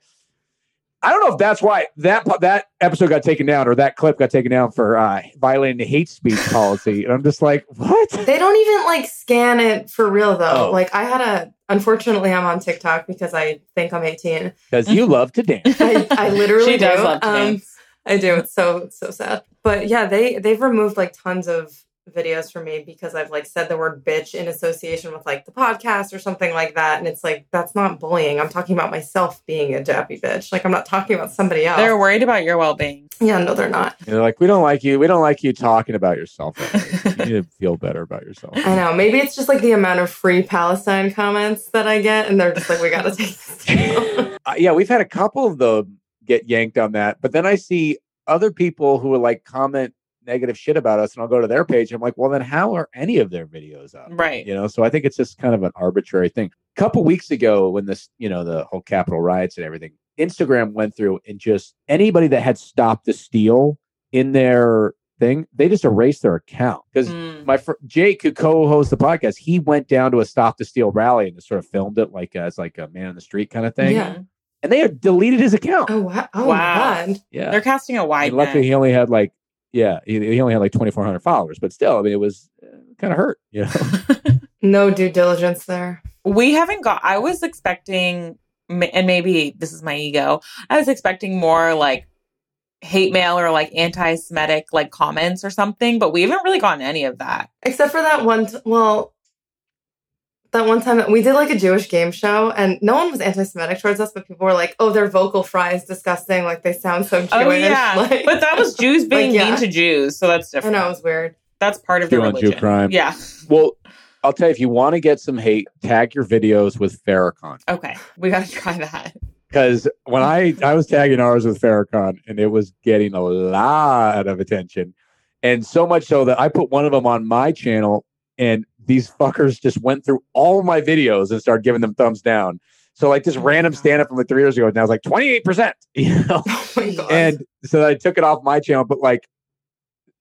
I don't know if that's why that that episode got taken down or that clip got taken down for uh, violating the hate speech policy, and I'm just like, what? They don't even like scan it for real though. Oh. Like I had a. Unfortunately, I'm on TikTok because I think I'm 18. Because you <laughs> love to dance. I, I literally she does do. love to Um, dance. I do. It's so so sad. But yeah, they they've removed like tons of videos for me because I've like said the word bitch in association with like the podcast or something like that. And it's like that's not bullying. I'm talking about myself being a jappy bitch. Like I'm not talking about somebody else. They're worried about your well being. yeah, no, they're not. And they're like, we don't like you. We don't like you talking about yourself. <laughs> you need to feel better about yourself. I know. Maybe it's just like the amount of free Palestine comments that I get, and they're just like, we gotta take this <laughs> down. Uh, yeah, we've had a couple of them get yanked on that, but then I see other people who will like comment negative shit about us, and I'll go to their page. I'm like, well, then how are any of their videos up? Right. You know, so I think it's just kind of an arbitrary thing. A couple weeks ago, when this, you know, the whole Capitol riots and everything, Instagram went through and just anybody that had stopped the steal in their thing, they just erased their account because Mm. my fr- Jake, who co-hosts the podcast, he went down to a Stop the Steal rally and just sort of filmed it like as like a man in the street kind of thing, Yeah. and they had deleted his account. oh wow! Oh Wow. god! Yeah, They're casting a wide and luckily net. he only had like yeah, he, he only had like twenty four hundred followers, but still, I mean, it was uh, kind of hurt, you know. <laughs> No due diligence there. we haven't got i was expecting and maybe this is my ego i was expecting more like hate mail or like anti-semitic like comments or something but we haven't really gotten any of that Except for that one. T- well, that one time that we did like a Jewish game show, and no one was anti-Semitic towards us, but people were like, "Oh, their vocal fry is disgusting. Like they sound so oh, Jewish." oh yeah <laughs> Like- but that was jews <laughs> being Like, yeah. mean to jews so that's different. I different know it was weird. that's part of the Jew on Jew crime. yeah Well, I'll tell you, if you want to get some hate, tag your videos with Farrakhan. okay we gotta try that Because when I I was tagging ours with Farrakhan, and it was getting a lot of attention, and so much so that I put one of them on my channel, and these fuckers just went through all my videos and started giving them thumbs down. So like this Oh random stand up from like three years ago, and I was like twenty eight percent, <laughs> you know. Oh and so I took it off my channel. But like,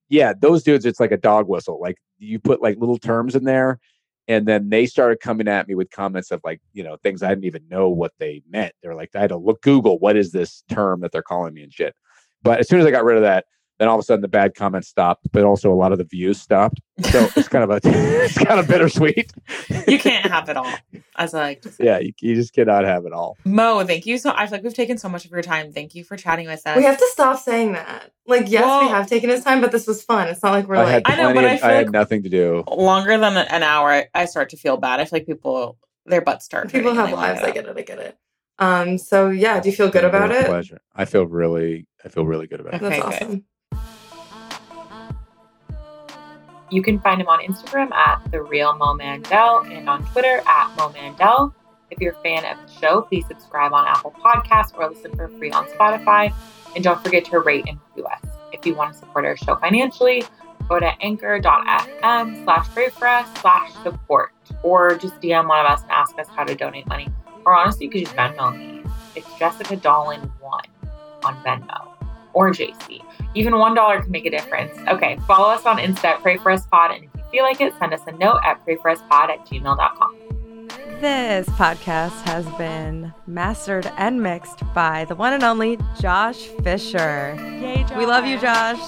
yeah, those dudes, it's like a dog whistle. Like you put like little terms in there, and then they started coming at me with comments of like, you know, things I didn't even know what they meant. They're like, I had to look Google what is this term that they're calling me and shit. But as soon as I got rid of that, then all of a sudden the bad comments stopped, but also a lot of the views stopped. So it's kind of a <laughs> it's kind of bittersweet. you can't have it all as i like to say yeah, you, you just cannot have it all. mo thank you so i feel like we've taken so much of your time thank you for chatting with us we have to stop saying that. Like, yes, Well- we have taken his time, but this was fun. It's not like we're I like, had I know, plenty but I feel I had like- nothing to do. longer than an hour, I- I start to feel bad. I feel like people, their butts start. people have and they lives. I get it. I get it. Um. So yeah, do you feel good It's been a about it? Pleasure. I feel really, I feel really good about it. Okay, That's good. You can find him on Instagram at the real Mo Mandel and on Twitter at Mo Mandel. If you're a fan of the show, please subscribe on Apple Podcasts or listen for free on Spotify. And don't forget to rate and review us. If you want to support our show financially, go to anchor.fm slash pray for us slash support or just DM one of us and ask us how to donate money. Or honestly, you could just Venmo me. It's Jessica Dolan1 on Venmo or JC. Even $1 can make a difference. Okay, follow us on Insta at Pray For Us Pod, and if you feel like it, send us a note at prayforuspod at gmail.com. This podcast has been mastered and mixed by the one and only Josh Fisher. Yay, We love you, Josh.